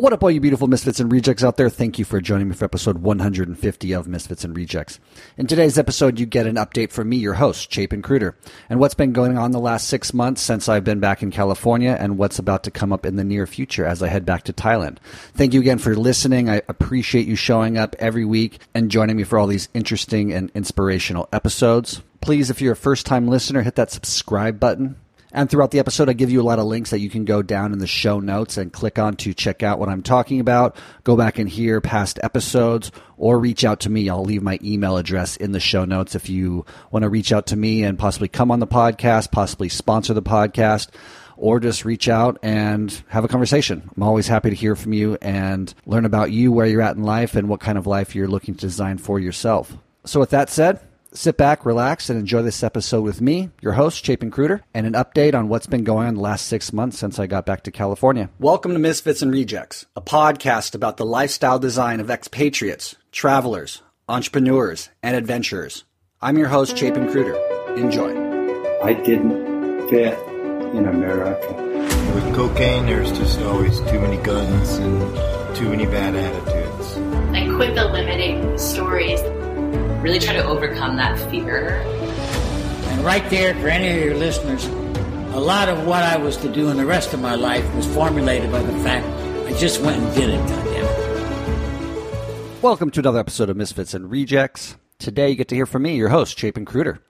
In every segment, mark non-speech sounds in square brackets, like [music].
What up, all you beautiful misfits and rejects out there? Thank you for joining me for episode 150 of Misfits and Rejects. In today's episode, you get an update from me, your host, Chapin Kreuter, and what's been going on the last six months since I've been back in California and what's about to come up in the near future as I head back to Thailand. Thank you again for listening. I appreciate you showing up every week and joining me for all these interesting and inspirational episodes. Please, if you're a first time listener, hit that subscribe button and throughout the episode, I give you a lot of links that you can go down in the show notes and click on to check out what I'm talking about. Go back and hear past episodes or reach out to me. I'll leave my email address in the show notes if you want to reach out to me and possibly come on the podcast, possibly sponsor the podcast, or just reach out and have a conversation. I'm always happy to hear from you and learn about you, where you're at in life, and what kind of life you're looking to design for yourself. So, with that said, Sit back, relax, and enjoy this episode with me, your host, Chapin Kreuter, and an update on what's been going on the last six months since I got back to California. Welcome to Misfits and Rejects, a podcast about the lifestyle design of expatriates, travelers, entrepreneurs, and adventurers. I'm your host, Chapin Kreuter. Enjoy. I didn't fit in America. With cocaine, there's just always too many guns and too many bad attitudes. I quit the limiting stories really try to overcome that fear. And right there, for any of your listeners, a lot of what I was to do in the rest of my life was formulated by the fact I just went and did it, goddammit. Welcome to another episode of Misfits and Rejects. Today you get to hear from me, your host, Chapin Kreuter,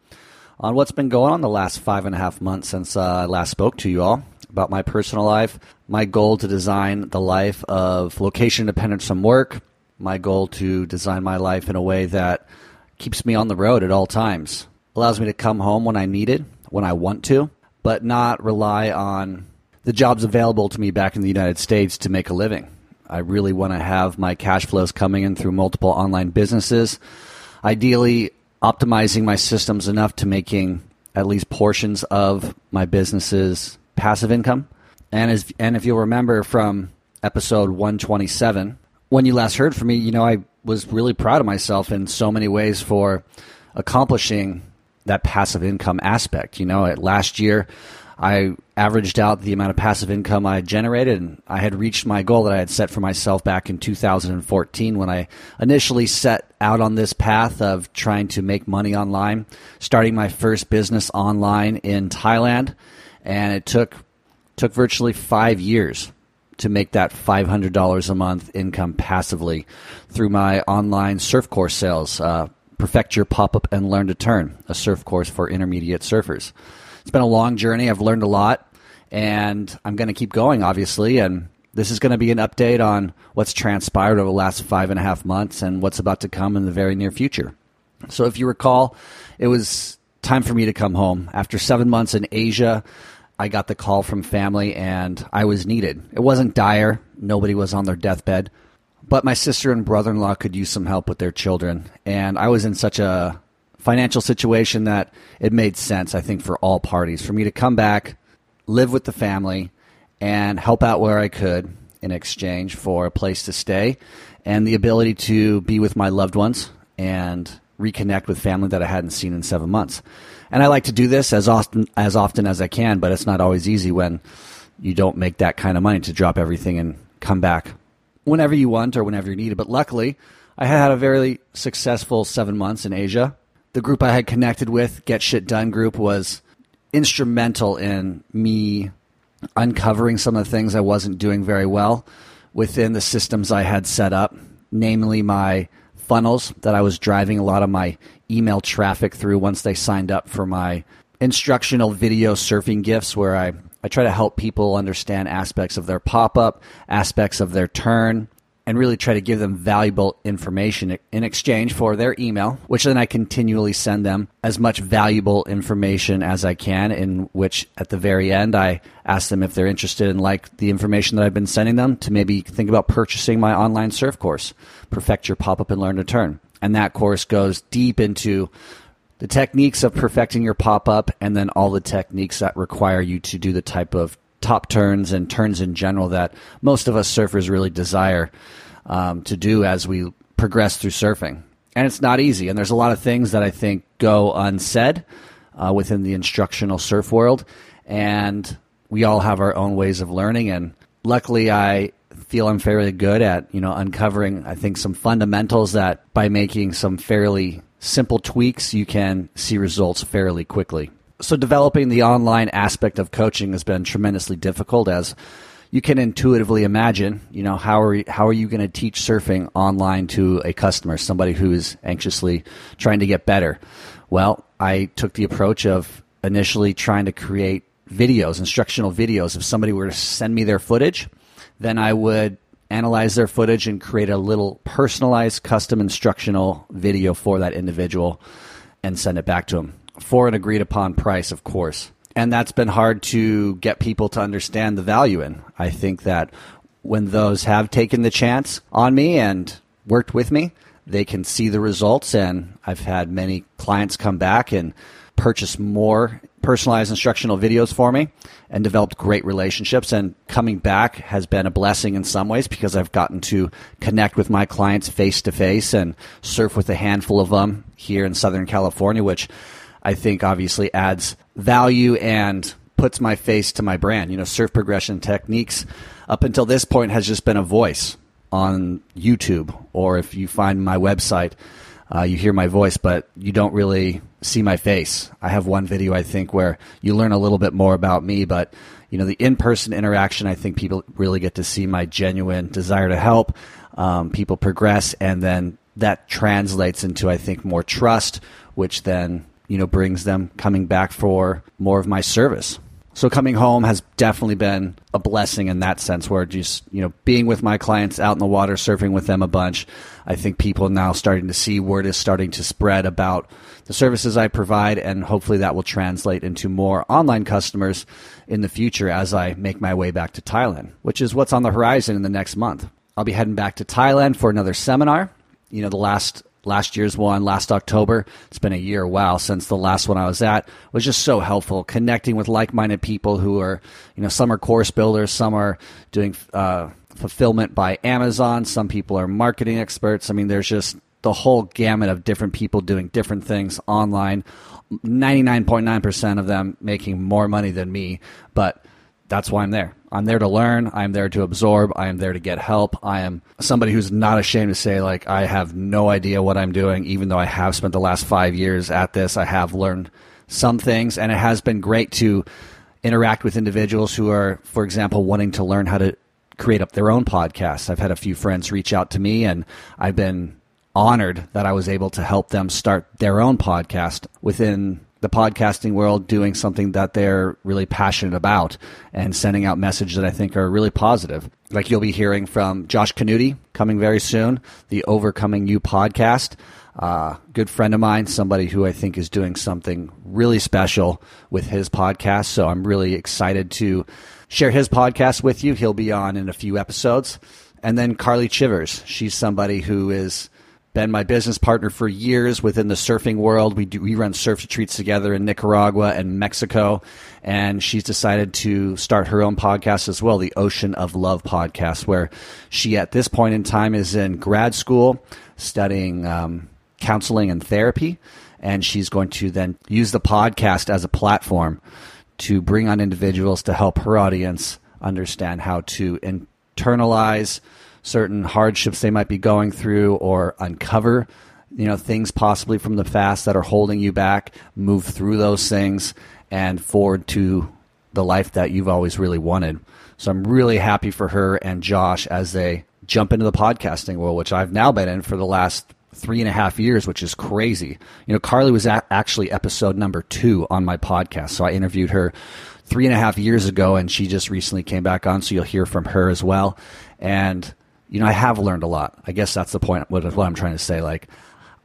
on what's been going on the last five and a half months since uh, I last spoke to you all about my personal life, my goal to design the life of location independence from work, my goal to design my life in a way that keeps me on the road at all times. Allows me to come home when I need it, when I want to, but not rely on the jobs available to me back in the United States to make a living. I really want to have my cash flows coming in through multiple online businesses, ideally optimizing my systems enough to making at least portions of my business's passive income. And as and if you'll remember from episode 127, when you last heard from me, you know, I was really proud of myself in so many ways for accomplishing that passive income aspect. You know, at last year, I averaged out the amount of passive income I generated, and I had reached my goal that I had set for myself back in 2014 when I initially set out on this path of trying to make money online, starting my first business online in Thailand, and it took took virtually five years to make that $500 a month income passively through my online surf course sales. Uh, Perfect Your Pop Up and Learn to Turn, a surf course for intermediate surfers. It's been a long journey. I've learned a lot, and I'm going to keep going, obviously. And this is going to be an update on what's transpired over the last five and a half months and what's about to come in the very near future. So, if you recall, it was time for me to come home. After seven months in Asia, I got the call from family and I was needed. It wasn't dire, nobody was on their deathbed, but my sister and brother in law could use some help with their children. And I was in such a financial situation that it made sense, I think, for all parties for me to come back, live with the family, and help out where I could in exchange for a place to stay and the ability to be with my loved ones and reconnect with family that I hadn't seen in seven months. And I like to do this as often as often as I can, but it's not always easy when you don't make that kind of money to drop everything and come back whenever you want or whenever you need it. But luckily, I had a very successful seven months in Asia. The group I had connected with, Get Shit Done Group, was instrumental in me uncovering some of the things I wasn't doing very well within the systems I had set up, namely my funnels that I was driving a lot of my email traffic through once they signed up for my instructional video surfing gifts where I, I try to help people understand aspects of their pop up, aspects of their turn, and really try to give them valuable information in exchange for their email, which then I continually send them as much valuable information as I can. In which, at the very end, I ask them if they're interested in like the information that I've been sending them to maybe think about purchasing my online surf course, Perfect Your Pop Up and Learn to Turn. And that course goes deep into the techniques of perfecting your pop up and then all the techniques that require you to do the type of top turns and turns in general that most of us surfers really desire um, to do as we progress through surfing. And it's not easy. And there's a lot of things that I think go unsaid uh, within the instructional surf world. And we all have our own ways of learning. And luckily, I feel I'm fairly good at, you know, uncovering, I think, some fundamentals that by making some fairly simple tweaks, you can see results fairly quickly. So, developing the online aspect of coaching has been tremendously difficult as you can intuitively imagine, you know, how are, how are you going to teach surfing online to a customer, somebody who is anxiously trying to get better? Well, I took the approach of initially trying to create videos, instructional videos. If somebody were to send me their footage, then I would analyze their footage and create a little personalized custom instructional video for that individual and send it back to them for an agreed upon price, of course. And that's been hard to get people to understand the value in. I think that when those have taken the chance on me and worked with me, they can see the results. And I've had many clients come back and purchase more personalized instructional videos for me and developed great relationships. And coming back has been a blessing in some ways because I've gotten to connect with my clients face to face and surf with a handful of them here in Southern California, which I think obviously adds value and puts my face to my brand. You know, surf progression techniques up until this point has just been a voice on YouTube, or if you find my website, uh, you hear my voice, but you don't really see my face. I have one video, I think, where you learn a little bit more about me, but you know, the in-person interaction, I think people really get to see my genuine desire to help um, people progress, and then that translates into, I think, more trust, which then you know brings them coming back for more of my service. So coming home has definitely been a blessing in that sense where just, you know, being with my clients out in the water, surfing with them a bunch. I think people now starting to see word is starting to spread about the services I provide and hopefully that will translate into more online customers in the future as I make my way back to Thailand, which is what's on the horizon in the next month. I'll be heading back to Thailand for another seminar. You know, the last last year's one last October. It's been a year, wow, since the last one I was at. It was just so helpful connecting with like-minded people who are, you know, some are course builders, some are doing uh, fulfillment by Amazon, some people are marketing experts. I mean, there's just the whole gamut of different people doing different things online. 99.9% of them making more money than me, but that's why I'm there. I'm there to learn. I'm there to absorb. I am there to get help. I am somebody who's not ashamed to say, like, I have no idea what I'm doing, even though I have spent the last five years at this. I have learned some things, and it has been great to interact with individuals who are, for example, wanting to learn how to create up their own podcasts. I've had a few friends reach out to me, and I've been honored that I was able to help them start their own podcast within the podcasting world doing something that they're really passionate about and sending out messages that I think are really positive. Like you'll be hearing from Josh Canuti coming very soon, the Overcoming You podcast. Uh, good friend of mine, somebody who I think is doing something really special with his podcast. So I'm really excited to share his podcast with you. He'll be on in a few episodes. And then Carly Chivers. She's somebody who is been my business partner for years within the surfing world. We do we run surf retreats together in Nicaragua and Mexico, and she's decided to start her own podcast as well, the Ocean of Love podcast, where she at this point in time is in grad school studying um, counseling and therapy, and she's going to then use the podcast as a platform to bring on individuals to help her audience understand how to internalize certain hardships they might be going through or uncover you know things possibly from the past that are holding you back move through those things and forward to the life that you've always really wanted. So i'm really happy for her and josh as they jump into the podcasting world which i've now been in for the last three and a half years which is crazy. You know carly was actually episode number two on my podcast. So i interviewed her three and a half years ago and she just recently came back on so you'll hear from her as well. And you know, I have learned a lot. I guess that's the point. What, what I'm trying to say, like,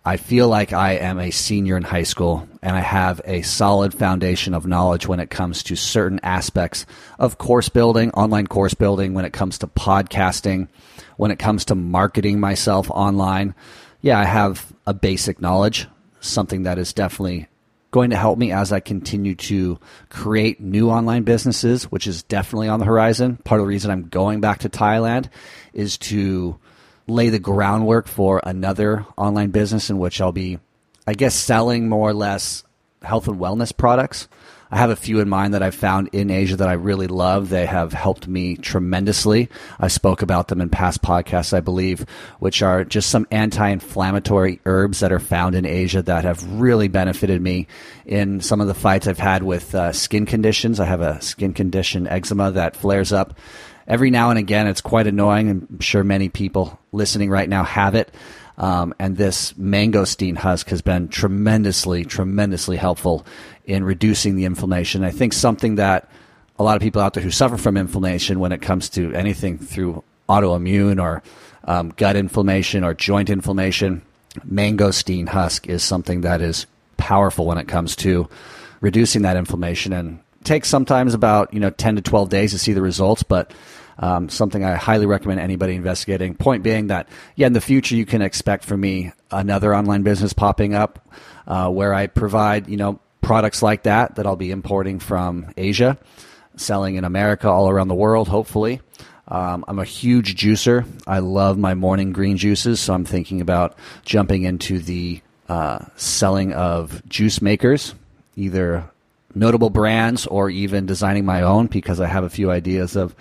I feel like I am a senior in high school and I have a solid foundation of knowledge when it comes to certain aspects of course building, online course building, when it comes to podcasting, when it comes to marketing myself online. Yeah, I have a basic knowledge, something that is definitely going to help me as I continue to create new online businesses, which is definitely on the horizon. Part of the reason I'm going back to Thailand is to lay the groundwork for another online business in which I'll be, I guess, selling more or less health and wellness products. I have a few in mind that I've found in Asia that I really love. They have helped me tremendously. I spoke about them in past podcasts, I believe, which are just some anti inflammatory herbs that are found in Asia that have really benefited me in some of the fights I've had with uh, skin conditions. I have a skin condition, eczema, that flares up every now and again. It's quite annoying. I'm sure many people listening right now have it. Um, and this mangosteen husk has been tremendously, tremendously helpful in reducing the inflammation. I think something that a lot of people out there who suffer from inflammation when it comes to anything through autoimmune or um, gut inflammation or joint inflammation, mangosteen husk is something that is powerful when it comes to reducing that inflammation and takes sometimes about you know 10 to 12 days to see the results but um, something I highly recommend anybody investigating. Point being that, yeah, in the future you can expect from me another online business popping up uh, where I provide, you know, products like that that I'll be importing from Asia, selling in America, all around the world, hopefully. Um, I'm a huge juicer. I love my morning green juices, so I'm thinking about jumping into the uh, selling of juice makers, either notable brands or even designing my own because I have a few ideas of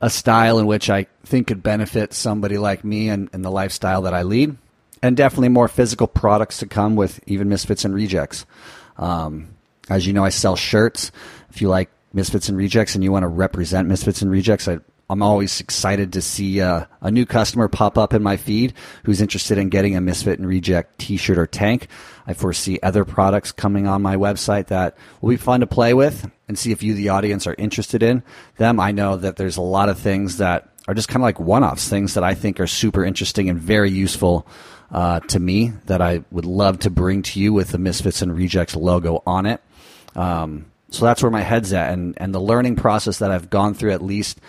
a style in which I think could benefit somebody like me and, and the lifestyle that I lead. And definitely more physical products to come with even Misfits and Rejects. Um, as you know, I sell shirts. If you like Misfits and Rejects and you want to represent Misfits and Rejects, I, I'm always excited to see uh, a new customer pop up in my feed who's interested in getting a Misfit and Reject t-shirt or tank. I foresee other products coming on my website that will be fun to play with and see if you, the audience, are interested in them. I know that there's a lot of things that are just kind of like one-offs, things that I think are super interesting and very useful uh, to me that I would love to bring to you with the Misfits and Rejects logo on it. Um, so that's where my head's at, and and the learning process that I've gone through at least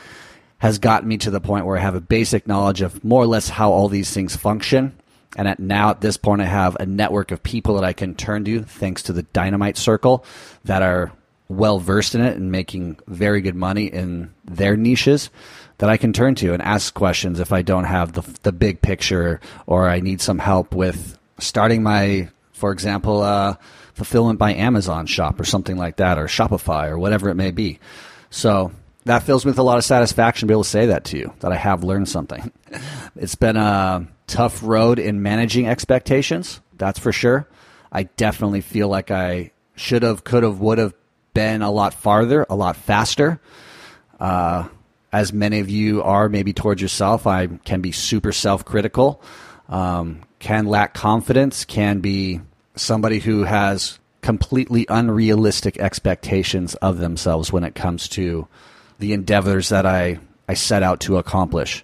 has gotten me to the point where I have a basic knowledge of more or less how all these things function. And at now, at this point, I have a network of people that I can turn to, thanks to the Dynamite Circle, that are well versed in it and making very good money in their niches that I can turn to and ask questions if I don't have the the big picture or I need some help with starting my, for example, uh, fulfillment by Amazon shop or something like that, or Shopify or whatever it may be. So that fills me with a lot of satisfaction to be able to say that to you that I have learned something. [laughs] It's been a tough road in managing expectations, that's for sure. I definitely feel like I should have, could have, would have been a lot farther, a lot faster. Uh, as many of you are, maybe towards yourself, I can be super self critical, um, can lack confidence, can be somebody who has completely unrealistic expectations of themselves when it comes to the endeavors that I, I set out to accomplish.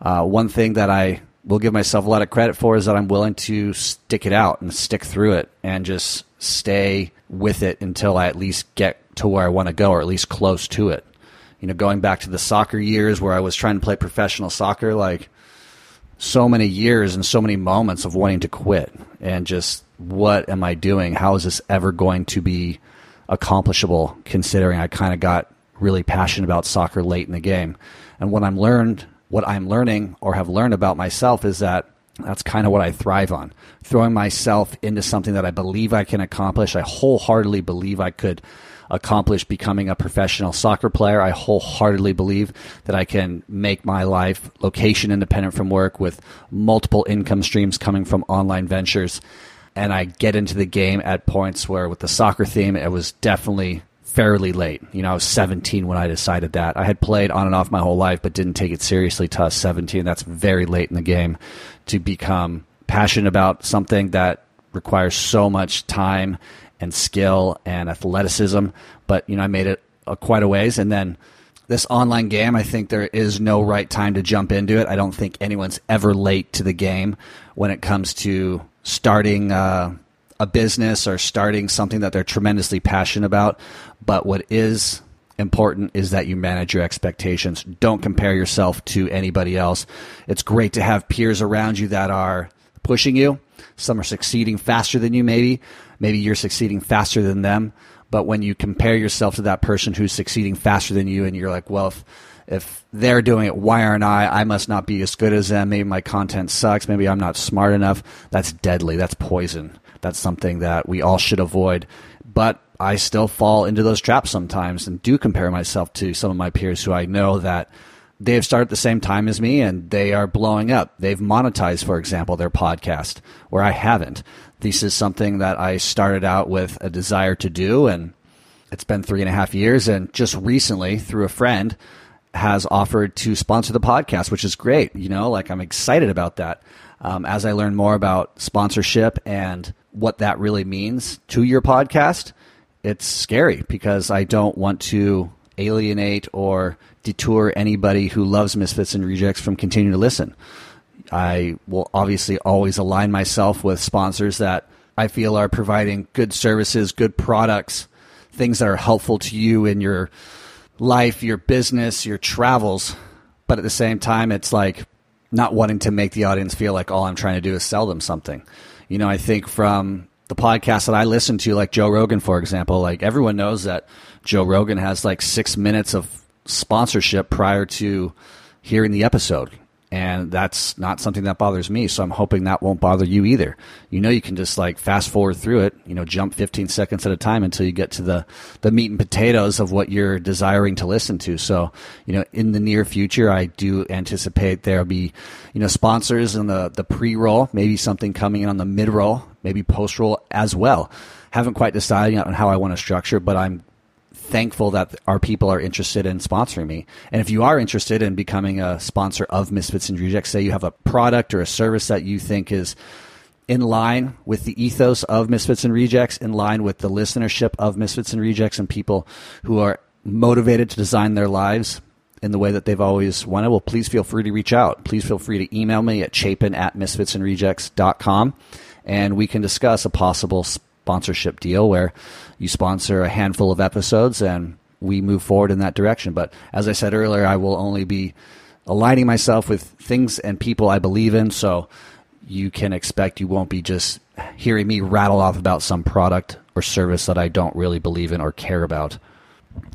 Uh, one thing that I will give myself a lot of credit for is that I'm willing to stick it out and stick through it and just stay with it until I at least get to where I want to go or at least close to it. You know, going back to the soccer years where I was trying to play professional soccer, like so many years and so many moments of wanting to quit and just what am I doing? How is this ever going to be accomplishable considering I kind of got really passionate about soccer late in the game. And what I'm learned, what I'm learning or have learned about myself is that that's kind of what I thrive on. Throwing myself into something that I believe I can accomplish. I wholeheartedly believe I could accomplish becoming a professional soccer player. I wholeheartedly believe that I can make my life location independent from work with multiple income streams coming from online ventures. And I get into the game at points where, with the soccer theme, it was definitely fairly late. You know, I was 17 when I decided that. I had played on and off my whole life, but didn't take it seriously till I was 17. That's very late in the game to become passionate about something that requires so much time and skill and athleticism. But, you know, I made it a, quite a ways. And then this online game, I think there is no right time to jump into it. I don't think anyone's ever late to the game when it comes to starting. Uh, a business or starting something that they're tremendously passionate about. But what is important is that you manage your expectations. Don't compare yourself to anybody else. It's great to have peers around you that are pushing you. Some are succeeding faster than you, maybe. Maybe you're succeeding faster than them. But when you compare yourself to that person who's succeeding faster than you, and you're like, well, if, if they're doing it, why aren't I? I must not be as good as them. Maybe my content sucks. Maybe I'm not smart enough. That's deadly. That's poison. That's something that we all should avoid but I still fall into those traps sometimes and do compare myself to some of my peers who I know that they've started at the same time as me and they are blowing up. They've monetized, for example, their podcast where I haven't. This is something that I started out with a desire to do and it's been three and a half years and just recently through a friend has offered to sponsor the podcast, which is great. You know, like I'm excited about that. Um, as I learn more about sponsorship and what that really means to your podcast, it's scary because I don't want to alienate or detour anybody who loves Misfits and Rejects from continuing to listen. I will obviously always align myself with sponsors that I feel are providing good services, good products, things that are helpful to you in your life, your business, your travels. But at the same time, it's like not wanting to make the audience feel like all I'm trying to do is sell them something. You know, I think from the podcasts that I listen to, like Joe Rogan, for example, like everyone knows that Joe Rogan has like six minutes of sponsorship prior to hearing the episode and that's not something that bothers me so i'm hoping that won't bother you either. You know you can just like fast forward through it you know jump 15 seconds at a time until you get to the the meat and potatoes of what you're desiring to listen to. So you know in the near future i do anticipate there'll be you know sponsors in the the pre-roll maybe something coming in on the mid-roll maybe post-roll as well. Haven't quite decided on how i want to structure but i'm thankful that our people are interested in sponsoring me. And if you are interested in becoming a sponsor of Misfits and Rejects, say you have a product or a service that you think is in line with the ethos of Misfits and Rejects, in line with the listenership of Misfits and Rejects, and people who are motivated to design their lives in the way that they've always wanted, well, please feel free to reach out. Please feel free to email me at chapin at misfitsandrejects.com and we can discuss a possible sponsorship deal where you sponsor a handful of episodes and we move forward in that direction. But as I said earlier, I will only be aligning myself with things and people I believe in. So you can expect you won't be just hearing me rattle off about some product or service that I don't really believe in or care about.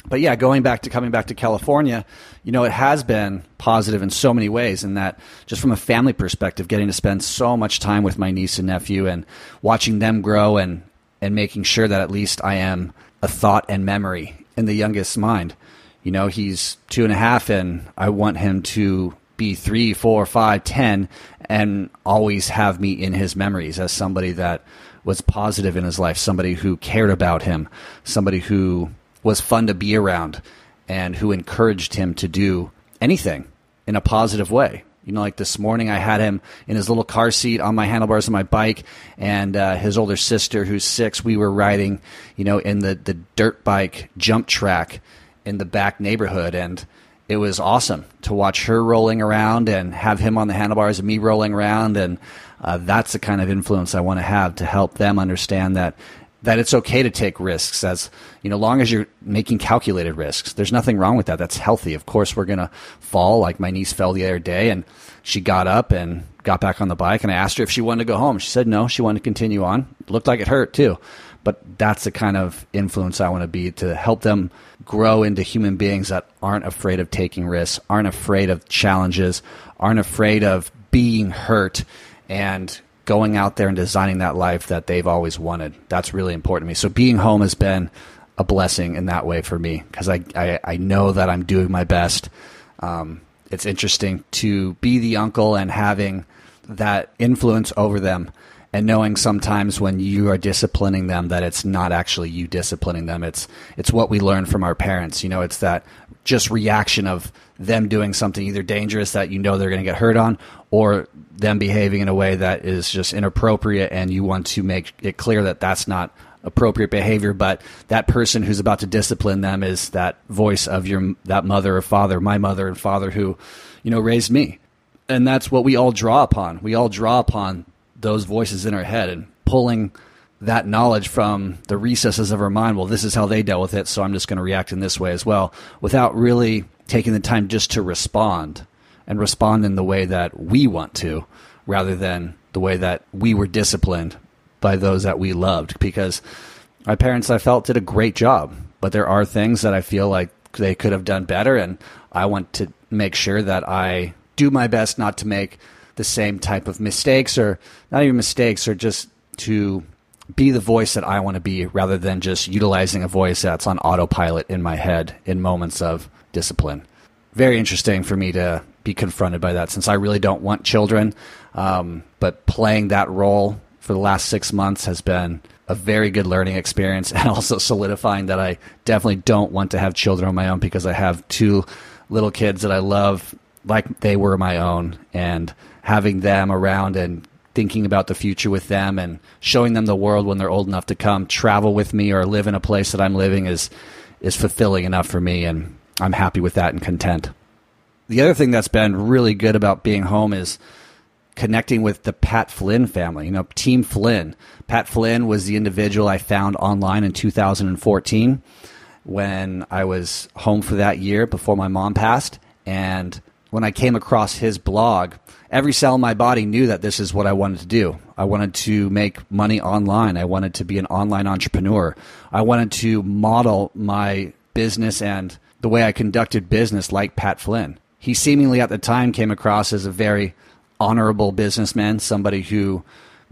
But yeah, going back to coming back to California, you know, it has been positive in so many ways in that just from a family perspective, getting to spend so much time with my niece and nephew and watching them grow and and making sure that at least I am a thought and memory in the youngest mind. You know, he's two and a half, and I want him to be three, four, five, ten, and always have me in his memories as somebody that was positive in his life, somebody who cared about him, somebody who was fun to be around, and who encouraged him to do anything in a positive way. You know, like this morning, I had him in his little car seat on my handlebars of my bike, and uh, his older sister, who's six, we were riding, you know, in the, the dirt bike jump track in the back neighborhood. And it was awesome to watch her rolling around and have him on the handlebars and me rolling around. And uh, that's the kind of influence I want to have to help them understand that that it's okay to take risks as you know long as you're making calculated risks. There's nothing wrong with that. That's healthy. Of course we're going to fall. Like my niece fell the other day and she got up and got back on the bike and i asked her if she wanted to go home. She said no she wanted to continue on. It looked like it hurt too. But that's the kind of influence i want to be to help them grow into human beings that aren't afraid of taking risks aren't afraid of challenges aren't afraid of being hurt and going out there and designing that life that they've always wanted. That's really important to me. So being home has been a blessing in that way for me because I, I, I, know that I'm doing my best. Um, it's interesting to be the uncle and having that influence over them and knowing sometimes when you are disciplining them that it's not actually you disciplining them. It's it's what we learn from our parents. You know it's that just reaction of them doing something either dangerous that you know they're going to get hurt on or them behaving in a way that is just inappropriate and you want to make it clear that that's not appropriate behavior. But that person who's about to discipline them is that voice of your that mother or father my mother and father who you know raised me. And that's what we all draw upon. We all draw upon those voices in our head and pulling that knowledge from the recesses of our mind well this is how they dealt with it so i'm just going to react in this way as well without really taking the time just to respond and respond in the way that we want to rather than the way that we were disciplined by those that we loved. Because my parents I felt did a great job but there are things that I feel like they could have done better and I want to make sure that I do my best not to make the same type of mistakes or not even mistakes or just to be the voice that I want to be rather than just utilizing a voice that's on autopilot in my head in moments of discipline. Very interesting for me to be confronted by that since I really don't want children. Um, but playing that role for the last six months has been a very good learning experience [laughs] and also solidifying that I definitely don't want to have children on my own because I have two little kids that I love like they were my own and having them around and thinking about the future with them and showing them the world when they're old enough to come travel with me or live in a place that I'm living is is fulfilling enough for me and I'm happy with that and content. The other thing that's been really good about being home is connecting with the Pat Flynn family, you know, Team Flynn. Pat Flynn was the individual I found online in 2014 when I was home for that year before my mom passed and when I came across his blog, every cell in my body knew that this is what I wanted to do. I wanted to make money online. I wanted to be an online entrepreneur. I wanted to model my business and the way I conducted business like Pat Flynn. He seemingly at the time came across as a very honorable businessman, somebody who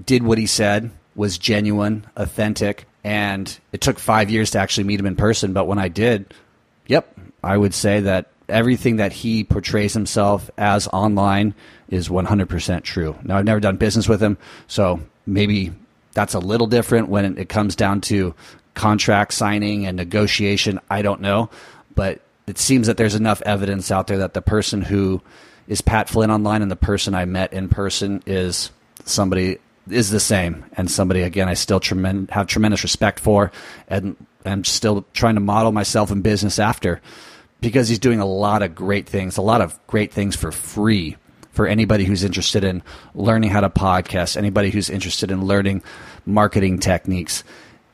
did what he said, was genuine, authentic, and it took five years to actually meet him in person. But when I did, yep, I would say that everything that he portrays himself as online is 100% true. Now, I've never done business with him, so maybe that's a little different when it comes down to contract signing and negotiation. I don't know, but it seems that there's enough evidence out there that the person who is Pat Flynn online and the person I met in person is somebody is the same and somebody again I still tremend- have tremendous respect for and I'm still trying to model myself in business after because he's doing a lot of great things, a lot of great things for free for anybody who's interested in learning how to podcast, anybody who's interested in learning marketing techniques,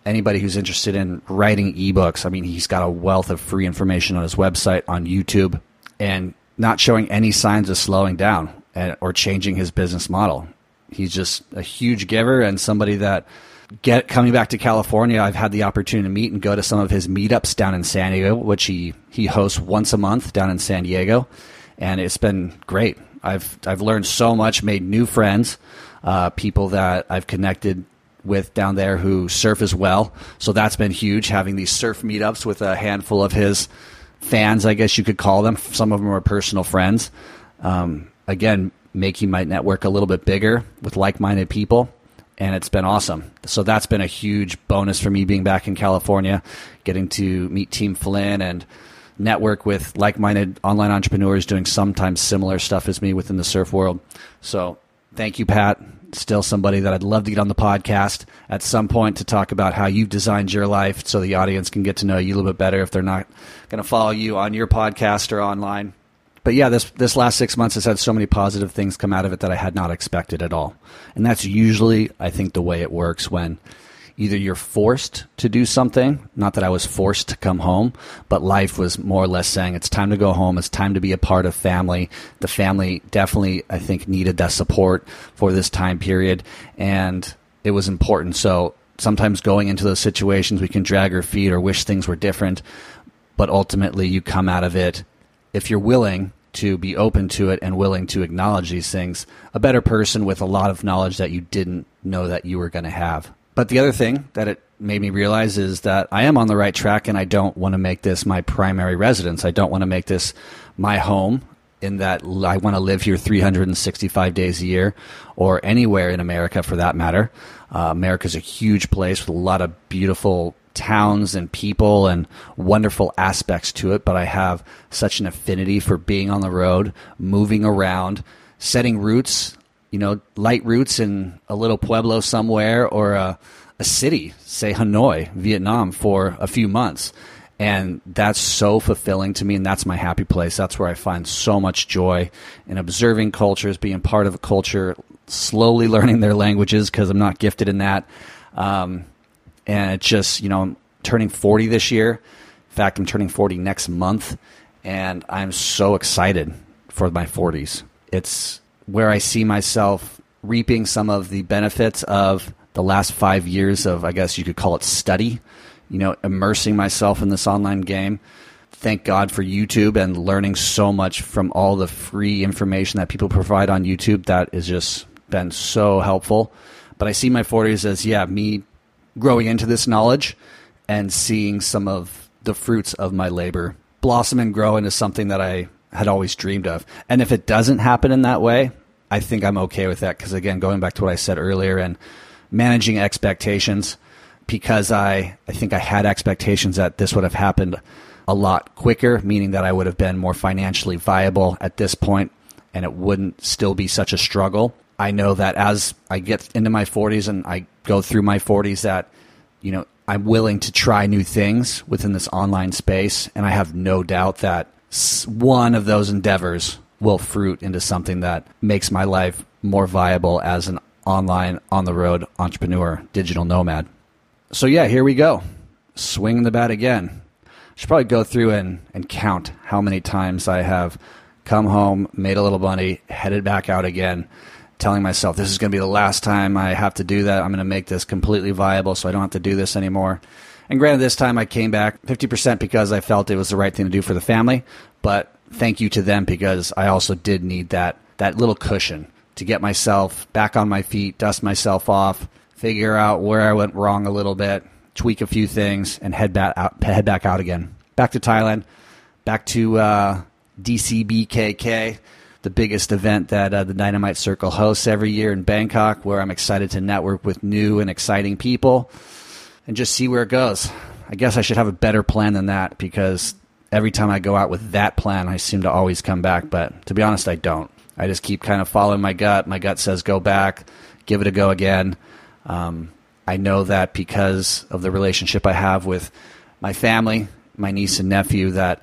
anybody who's interested in writing ebooks. I mean, he's got a wealth of free information on his website, on YouTube, and not showing any signs of slowing down eh, or changing his business model. He's just a huge giver and somebody that get coming back to California, I've had the opportunity to meet and go to some of his meetups down in San Diego, which he he hosts once a month down in San Diego, and it's been great. I've I've learned so much, made new friends, uh, people that I've connected with down there who surf as well. So that's been huge. Having these surf meetups with a handful of his fans, I guess you could call them. Some of them are personal friends. Um, again, making my network a little bit bigger with like-minded people and it's been awesome. So that's been a huge bonus for me being back in California, getting to meet Team Flynn and network with like-minded online entrepreneurs doing sometimes similar stuff as me within the surf world. So thank you, Pat. Still somebody that I'd love to get on the podcast at some point to talk about how you've designed your life so the audience can get to know you a little bit better if they're not going to follow you on your podcast or online but yeah, this this last six months has had so many positive things come out of it that I had not expected at all. And that's usually, I think, the way it works when either you're forced to do something, not that I was forced to come home, but life was more or less saying it's time to go home, it's time to be a part of family. The family definitely, I think, needed that support for this time period, and it was important. So sometimes going into those situations, we can drag our feet or wish things were different, but ultimately you come out of it if you're willing to be open to it and willing to acknowledge these things, a better person with a lot of knowledge that you didn't know that you were going to have. But the other thing that it made me realize is that I am on the right track and I don't want to make this my primary residence. I don't want to make this my home in that I want to live here 365 days a year or anywhere in America for that matter. Uh, America is a huge place with a lot of beautiful towns and people and wonderful aspects to it, but I have such an affinity for being on the road, moving around, setting roots, you know, light roots in a little pueblo somewhere or a, a city, say Hanoi, Vietnam, for a few months. And that's so fulfilling to me, and that's my happy place. That's where I find so much joy in observing cultures, being part of a culture, slowly learning their languages because I'm not gifted in that. Um, and it's just you know I'm turning 40 this year. In fact, I'm turning 40 next month, and I'm so excited for my 40s. It's where I see myself reaping some of the benefits of the last five years of, I guess you could call it study, you know, immersing myself in this online game. Thank God for YouTube and learning so much from all the free information that people provide on YouTube. That is just been so helpful. But I see my 40s as, yeah, me growing into this knowledge and seeing some of the fruits of my labor blossom and grow into something that I had always dreamed of. And if it doesn't happen in that way, I think I'm okay with that because again, going back to what I said earlier and managing expectations because I I think I had expectations that this would have happened a lot quicker, meaning that I would have been more financially viable at this point and it wouldn't still be such a struggle. I know that as I get into my 40s and I go through my 40s that you know, I'm willing to try new things within this online space and I have no doubt that one of those endeavors will fruit into something that makes my life more viable as an online, on the road entrepreneur, digital nomad. So, yeah, here we go. Swing the bat again. I should probably go through and, and count how many times I have come home, made a little money, headed back out again, telling myself this is going to be the last time I have to do that. I'm going to make this completely viable so I don't have to do this anymore. And granted, this time I came back 50% because I felt it was the right thing to do for the family, but thank you to them because I also did need that that little cushion to get myself back on my feet, dust myself off, figure out where I went wrong a little bit, tweak a few things, and head back out, head back out again. Back to Thailand, back to uh, DCBKK, the biggest event that uh, the Dynamite Circle hosts every year in Bangkok, where I'm excited to network with new and exciting people and just see where it goes. I guess I should have a better plan than that because every time I go out with that plan, I seem to always come back. But to be honest, I don't. I just keep kind of following my gut. My gut says go back, give it a go again. Um, I know that because of the relationship I have with my family, my niece and nephew, that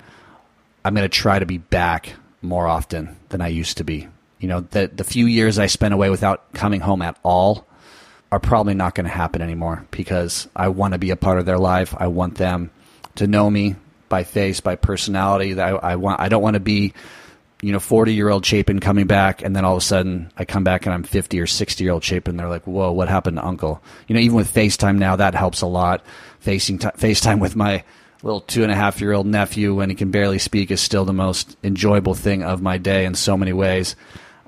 I'm going to try to be back more often than I used to be. You know, the the few years I spent away without coming home at all are probably not going to happen anymore because I want to be a part of their life. I want them to know me, by face, by personality. That I, I want. I don't want to be, you know, forty year old Chapin coming back, and then all of a sudden I come back and I'm fifty or sixty year old Chapin. They're like, "Whoa, what happened to Uncle?" You know, even with FaceTime now, that helps a lot. Facing t- FaceTime with my little two and a half year old nephew when he can barely speak is still the most enjoyable thing of my day in so many ways.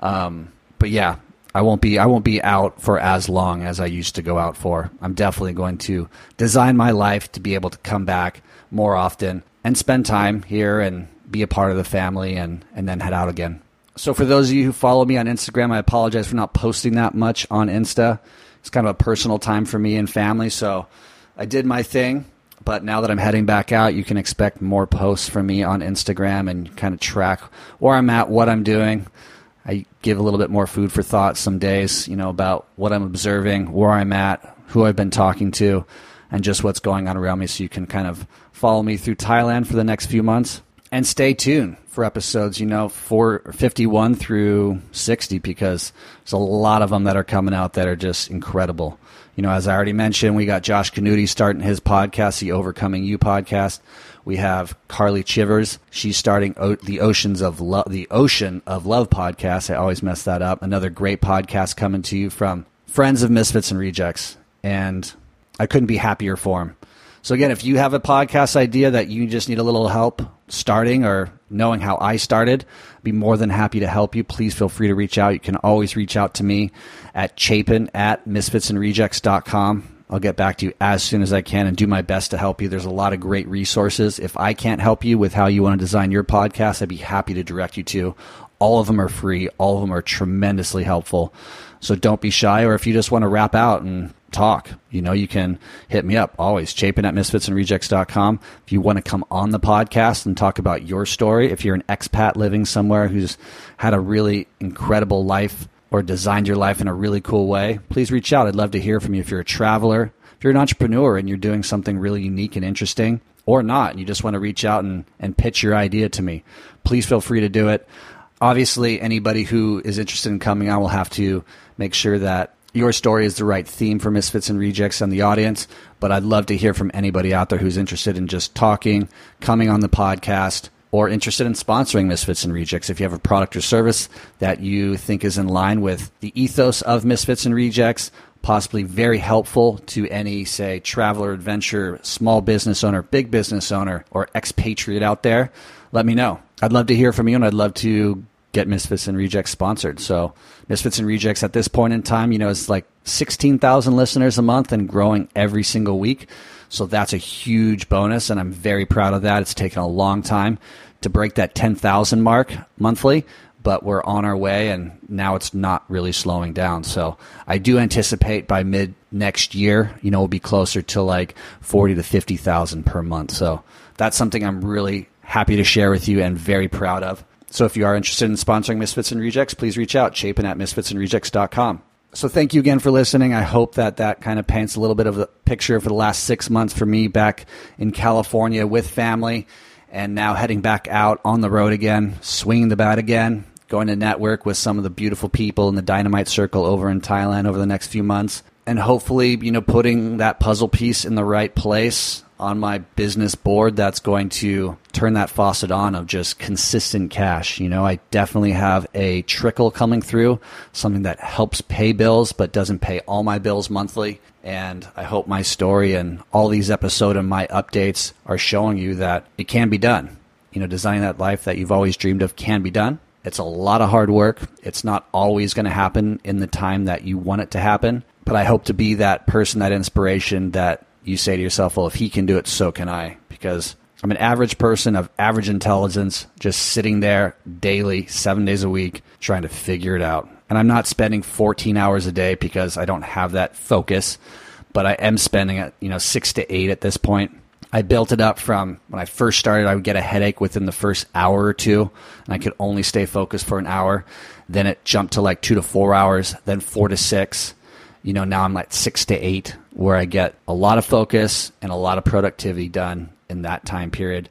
Um, but yeah, I won't be I won't be out for as long as I used to go out for. I'm definitely going to design my life to be able to come back more often and spend time here and be a part of the family and, and then head out again. So, for those of you who follow me on Instagram, I apologize for not posting that much on Insta. It's kind of a personal time for me and family. So, I did my thing, but now that I'm heading back out, you can expect more posts from me on Instagram and kind of track where I'm at, what I'm doing. I give a little bit more food for thought some days, you know, about what I'm observing, where I'm at, who I've been talking to, and just what's going on around me so you can kind of follow me through Thailand for the next few months. And stay tuned for episodes, you know, 451 through 60 because there's a lot of them that are coming out that are just incredible. You know, as I already mentioned, we got Josh Canuti starting his podcast, the Overcoming You podcast. We have Carly Chivers. She's starting o- the Oceans of Love, the Ocean of Love podcast. I always mess that up. Another great podcast coming to you from friends of Misfits and Rejects. And I couldn't be happier for him. So again, if you have a podcast idea that you just need a little help starting or knowing how I started, I'd be more than happy to help you. Please feel free to reach out. You can always reach out to me at chapin at misfitsandrejects.com. I'll get back to you as soon as I can and do my best to help you. There's a lot of great resources. If I can't help you with how you want to design your podcast, I'd be happy to direct you to. All of them are free. All of them are tremendously helpful. So don't be shy. Or if you just want to wrap out and talk. You know, you can hit me up always, chapin at misfitsandrejects.com. If you want to come on the podcast and talk about your story, if you're an expat living somewhere who's had a really incredible life or designed your life in a really cool way, please reach out. I'd love to hear from you. If you're a traveler, if you're an entrepreneur and you're doing something really unique and interesting, or not, and you just want to reach out and, and pitch your idea to me, please feel free to do it. Obviously, anybody who is interested in coming on will have to make sure that your story is the right theme for Misfits and Rejects and the audience, but I'd love to hear from anybody out there who's interested in just talking, coming on the podcast, or interested in sponsoring Misfits and Rejects. If you have a product or service that you think is in line with the ethos of Misfits and Rejects, possibly very helpful to any, say, traveler, adventure, small business owner, big business owner, or expatriate out there, let me know. I'd love to hear from you and I'd love to get Misfits and Rejects sponsored. So Misfits and Rejects at this point in time, you know, it's like 16,000 listeners a month and growing every single week. So that's a huge bonus, and I'm very proud of that. It's taken a long time to break that 10,000 mark monthly, but we're on our way, and now it's not really slowing down. So I do anticipate by mid next year, you know, we'll be closer to like 40 to 50,000 per month. So that's something I'm really happy to share with you and very proud of. So if you are interested in sponsoring Misfits and Rejects, please reach out, chapin at misfitsandrejects.com. So thank you again for listening. I hope that that kind of paints a little bit of the picture for the last six months for me back in California with family and now heading back out on the road again, swinging the bat again, going to network with some of the beautiful people in the Dynamite Circle over in Thailand over the next few months. And hopefully, you know, putting that puzzle piece in the right place on my business board that's going to turn that faucet on of just consistent cash. You know, I definitely have a trickle coming through, something that helps pay bills but doesn't pay all my bills monthly. And I hope my story and all these episodes and my updates are showing you that it can be done. You know, designing that life that you've always dreamed of can be done. It's a lot of hard work. It's not always going to happen in the time that you want it to happen. But I hope to be that person, that inspiration that you say to yourself, well, if he can do it, so can I. Because I'm an average person of average intelligence, just sitting there daily, seven days a week, trying to figure it out. And I'm not spending 14 hours a day because I don't have that focus, but I am spending it, you know, six to eight at this point. I built it up from when I first started, I would get a headache within the first hour or two, and I could only stay focused for an hour. Then it jumped to like two to four hours, then four to six. You know, now I'm like six to eight where I get a lot of focus and a lot of productivity done in that time period.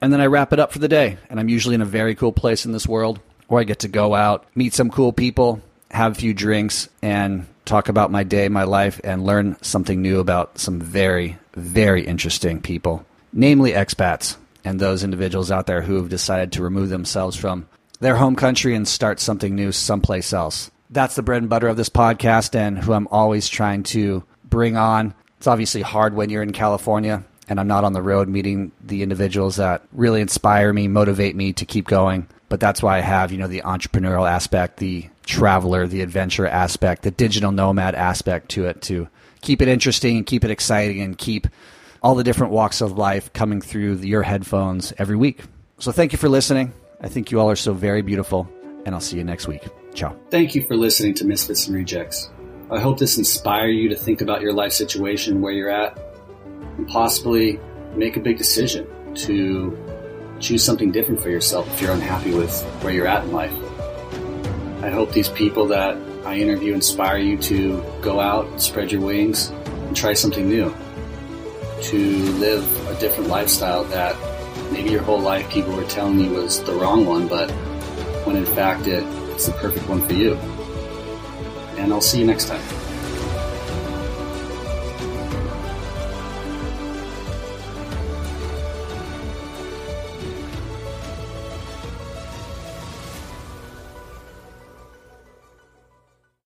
And then I wrap it up for the day. And I'm usually in a very cool place in this world where I get to go out, meet some cool people, have a few drinks, and talk about my day, my life, and learn something new about some very, very interesting people, namely expats and those individuals out there who have decided to remove themselves from their home country and start something new someplace else. That's the bread and butter of this podcast and who I'm always trying to bring on. It's obviously hard when you're in California and I'm not on the road meeting the individuals that really inspire me, motivate me to keep going. But that's why I have, you know, the entrepreneurial aspect, the traveler, the adventure aspect, the digital nomad aspect to it to keep it interesting and keep it exciting and keep all the different walks of life coming through your headphones every week. So thank you for listening. I think you all are so very beautiful, and I'll see you next week. Ciao. Thank you for listening to Misfits and Rejects. I hope this inspire you to think about your life situation, where you're at, and possibly make a big decision to choose something different for yourself if you're unhappy with where you're at in life. I hope these people that I interview inspire you to go out, spread your wings, and try something new. To live a different lifestyle that maybe your whole life people were telling you was the wrong one, but when in fact it, it's the perfect one for you and I'll see you next time.